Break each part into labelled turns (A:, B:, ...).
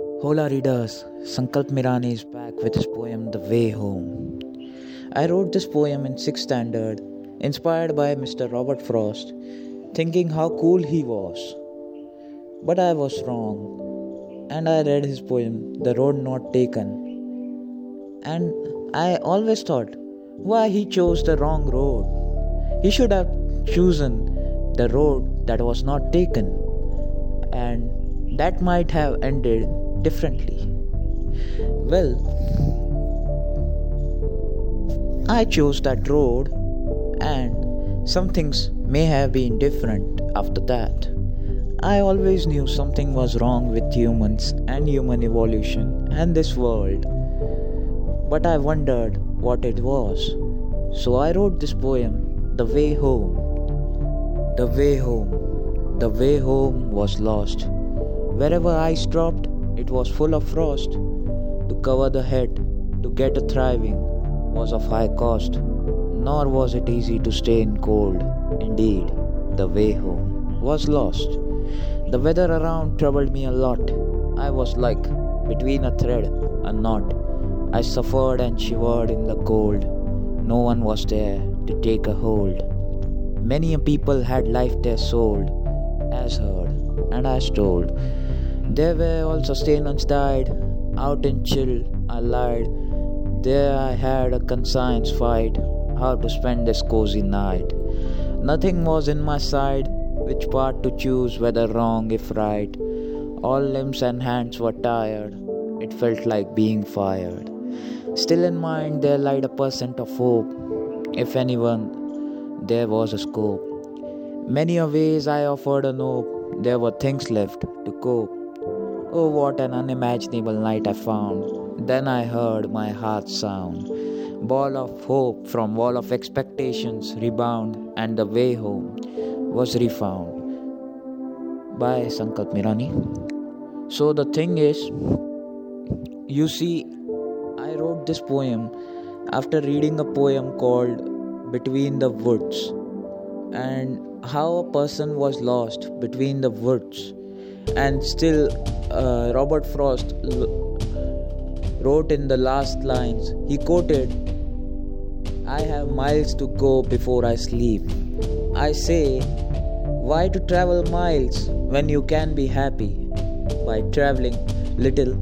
A: Hola readers, Sankalp Mirani is back with his poem The Way Home. I wrote this poem in 6th standard, inspired by Mr. Robert Frost, thinking how cool he was. But I was wrong, and I read his poem The Road Not Taken. And I always thought why he chose the wrong road. He should have chosen the road that was not taken, and that might have ended differently. Well, I chose that road, and some things may have been different after that. I always knew something was wrong with humans and human evolution and this world, but I wondered what it was. So I wrote this poem, The Way Home. The way home. The way home was lost. Wherever I dropped, it was full of frost. To cover the head, to get a thriving, was of high cost. Nor was it easy to stay in cold. Indeed, the way home was lost. The weather around troubled me a lot. I was like between a thread, and knot. I suffered and shivered in the cold. No one was there to take a hold. Many a people had life there sold, as heard and as told. There were all sustenance died, out in chill I lied. There I had a conscience fight, how to spend this cozy night. Nothing was in my side, which part to choose, whether wrong if right. All limbs and hands were tired, it felt like being fired. Still in mind there lied a percent of hope, if anyone there was a scope. Many a ways I offered a hope, there were things left to cope. Oh, what an unimaginable night I found. Then I heard my heart sound. Ball of hope from wall of expectations rebound, and the way home was refound. By Sankalp Mirani. So the thing is, you see, I wrote this poem after reading a poem called between the woods and how a person was lost between the woods and still uh, robert frost l- wrote in the last lines he quoted i have miles to go before i sleep i say why to travel miles when you can be happy by traveling little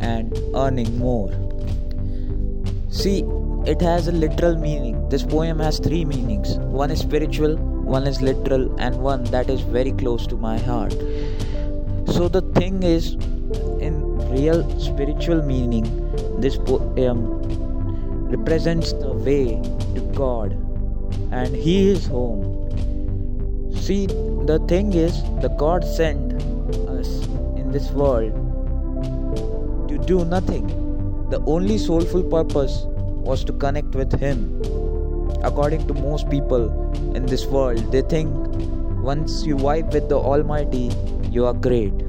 A: and earning more see it has a literal meaning. This poem has three meanings one is spiritual, one is literal, and one that is very close to my heart. So, the thing is, in real spiritual meaning, this poem um, represents the way to God, and He is home. See, the thing is, the God sent us in this world to do nothing. The only soulful purpose was to connect with Him. According to most people in this world, they think once you vibe with the Almighty, you are great.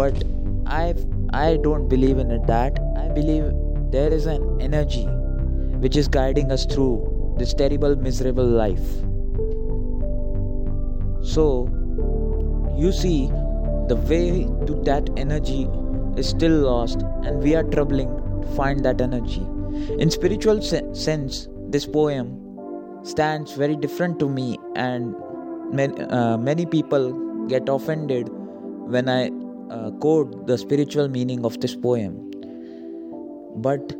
A: But I I don't believe in it that. I believe there is an energy which is guiding us through this terrible, miserable life. So, you see, the way to that energy is still lost, and we are troubling to find that energy. In spiritual se- sense, this poem stands very different to me, and many, uh, many people get offended when I uh, quote the spiritual meaning of this poem. But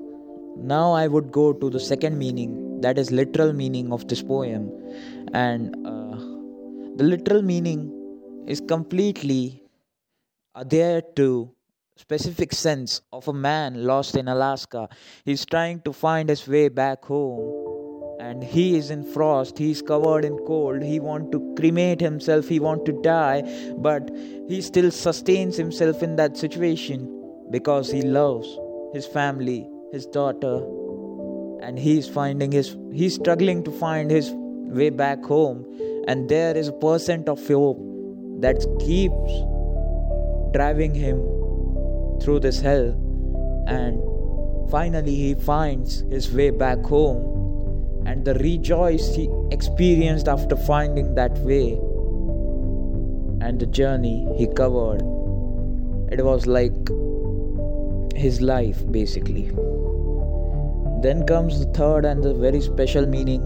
A: now I would go to the second meaning, that is literal meaning of this poem, and uh, the literal meaning is completely there to specific sense of a man lost in Alaska. He's trying to find his way back home. And he is in frost, he is covered in cold, he wants to cremate himself, he wants to die, but he still sustains himself in that situation because he loves his family, his daughter, and he's finding his he's struggling to find his way back home. And there is a percent of hope that keeps driving him through this hell, and finally he finds his way back home. And the rejoice he experienced after finding that way, and the journey he covered, it was like his life basically then comes the third and the very special meaning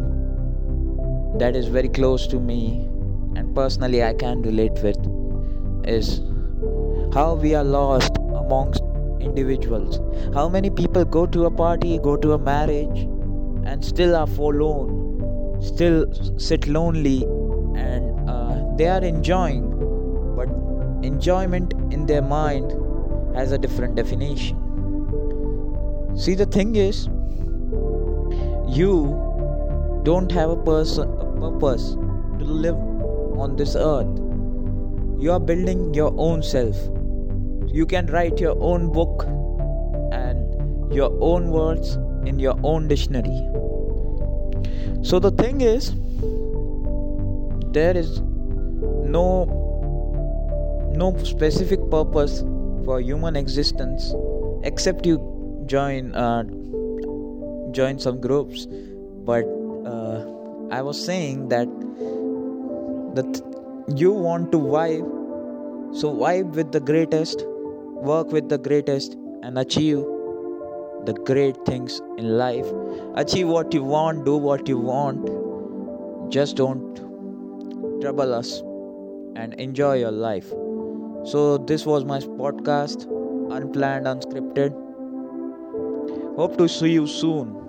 A: that is very close to me and personally I can relate with is how we are lost amongst individuals. How many people go to a party, go to a marriage, and still are forlorn, still sit lonely, and uh, they are enjoying, but enjoyment in their mind has a different definition. See, the thing is, you don't have a person, a purpose to live on this earth. You are building your own self. You can write your own book and your own words in your own dictionary. So the thing is, there is no no specific purpose for human existence except you join uh, join some groups but uh, i was saying that that you want to vibe so vibe with the greatest work with the greatest and achieve the great things in life. Achieve what you want do what you want. Just don't trouble us and enjoy your life. So this was my podcast unplanned unscripted. Hope to see you soon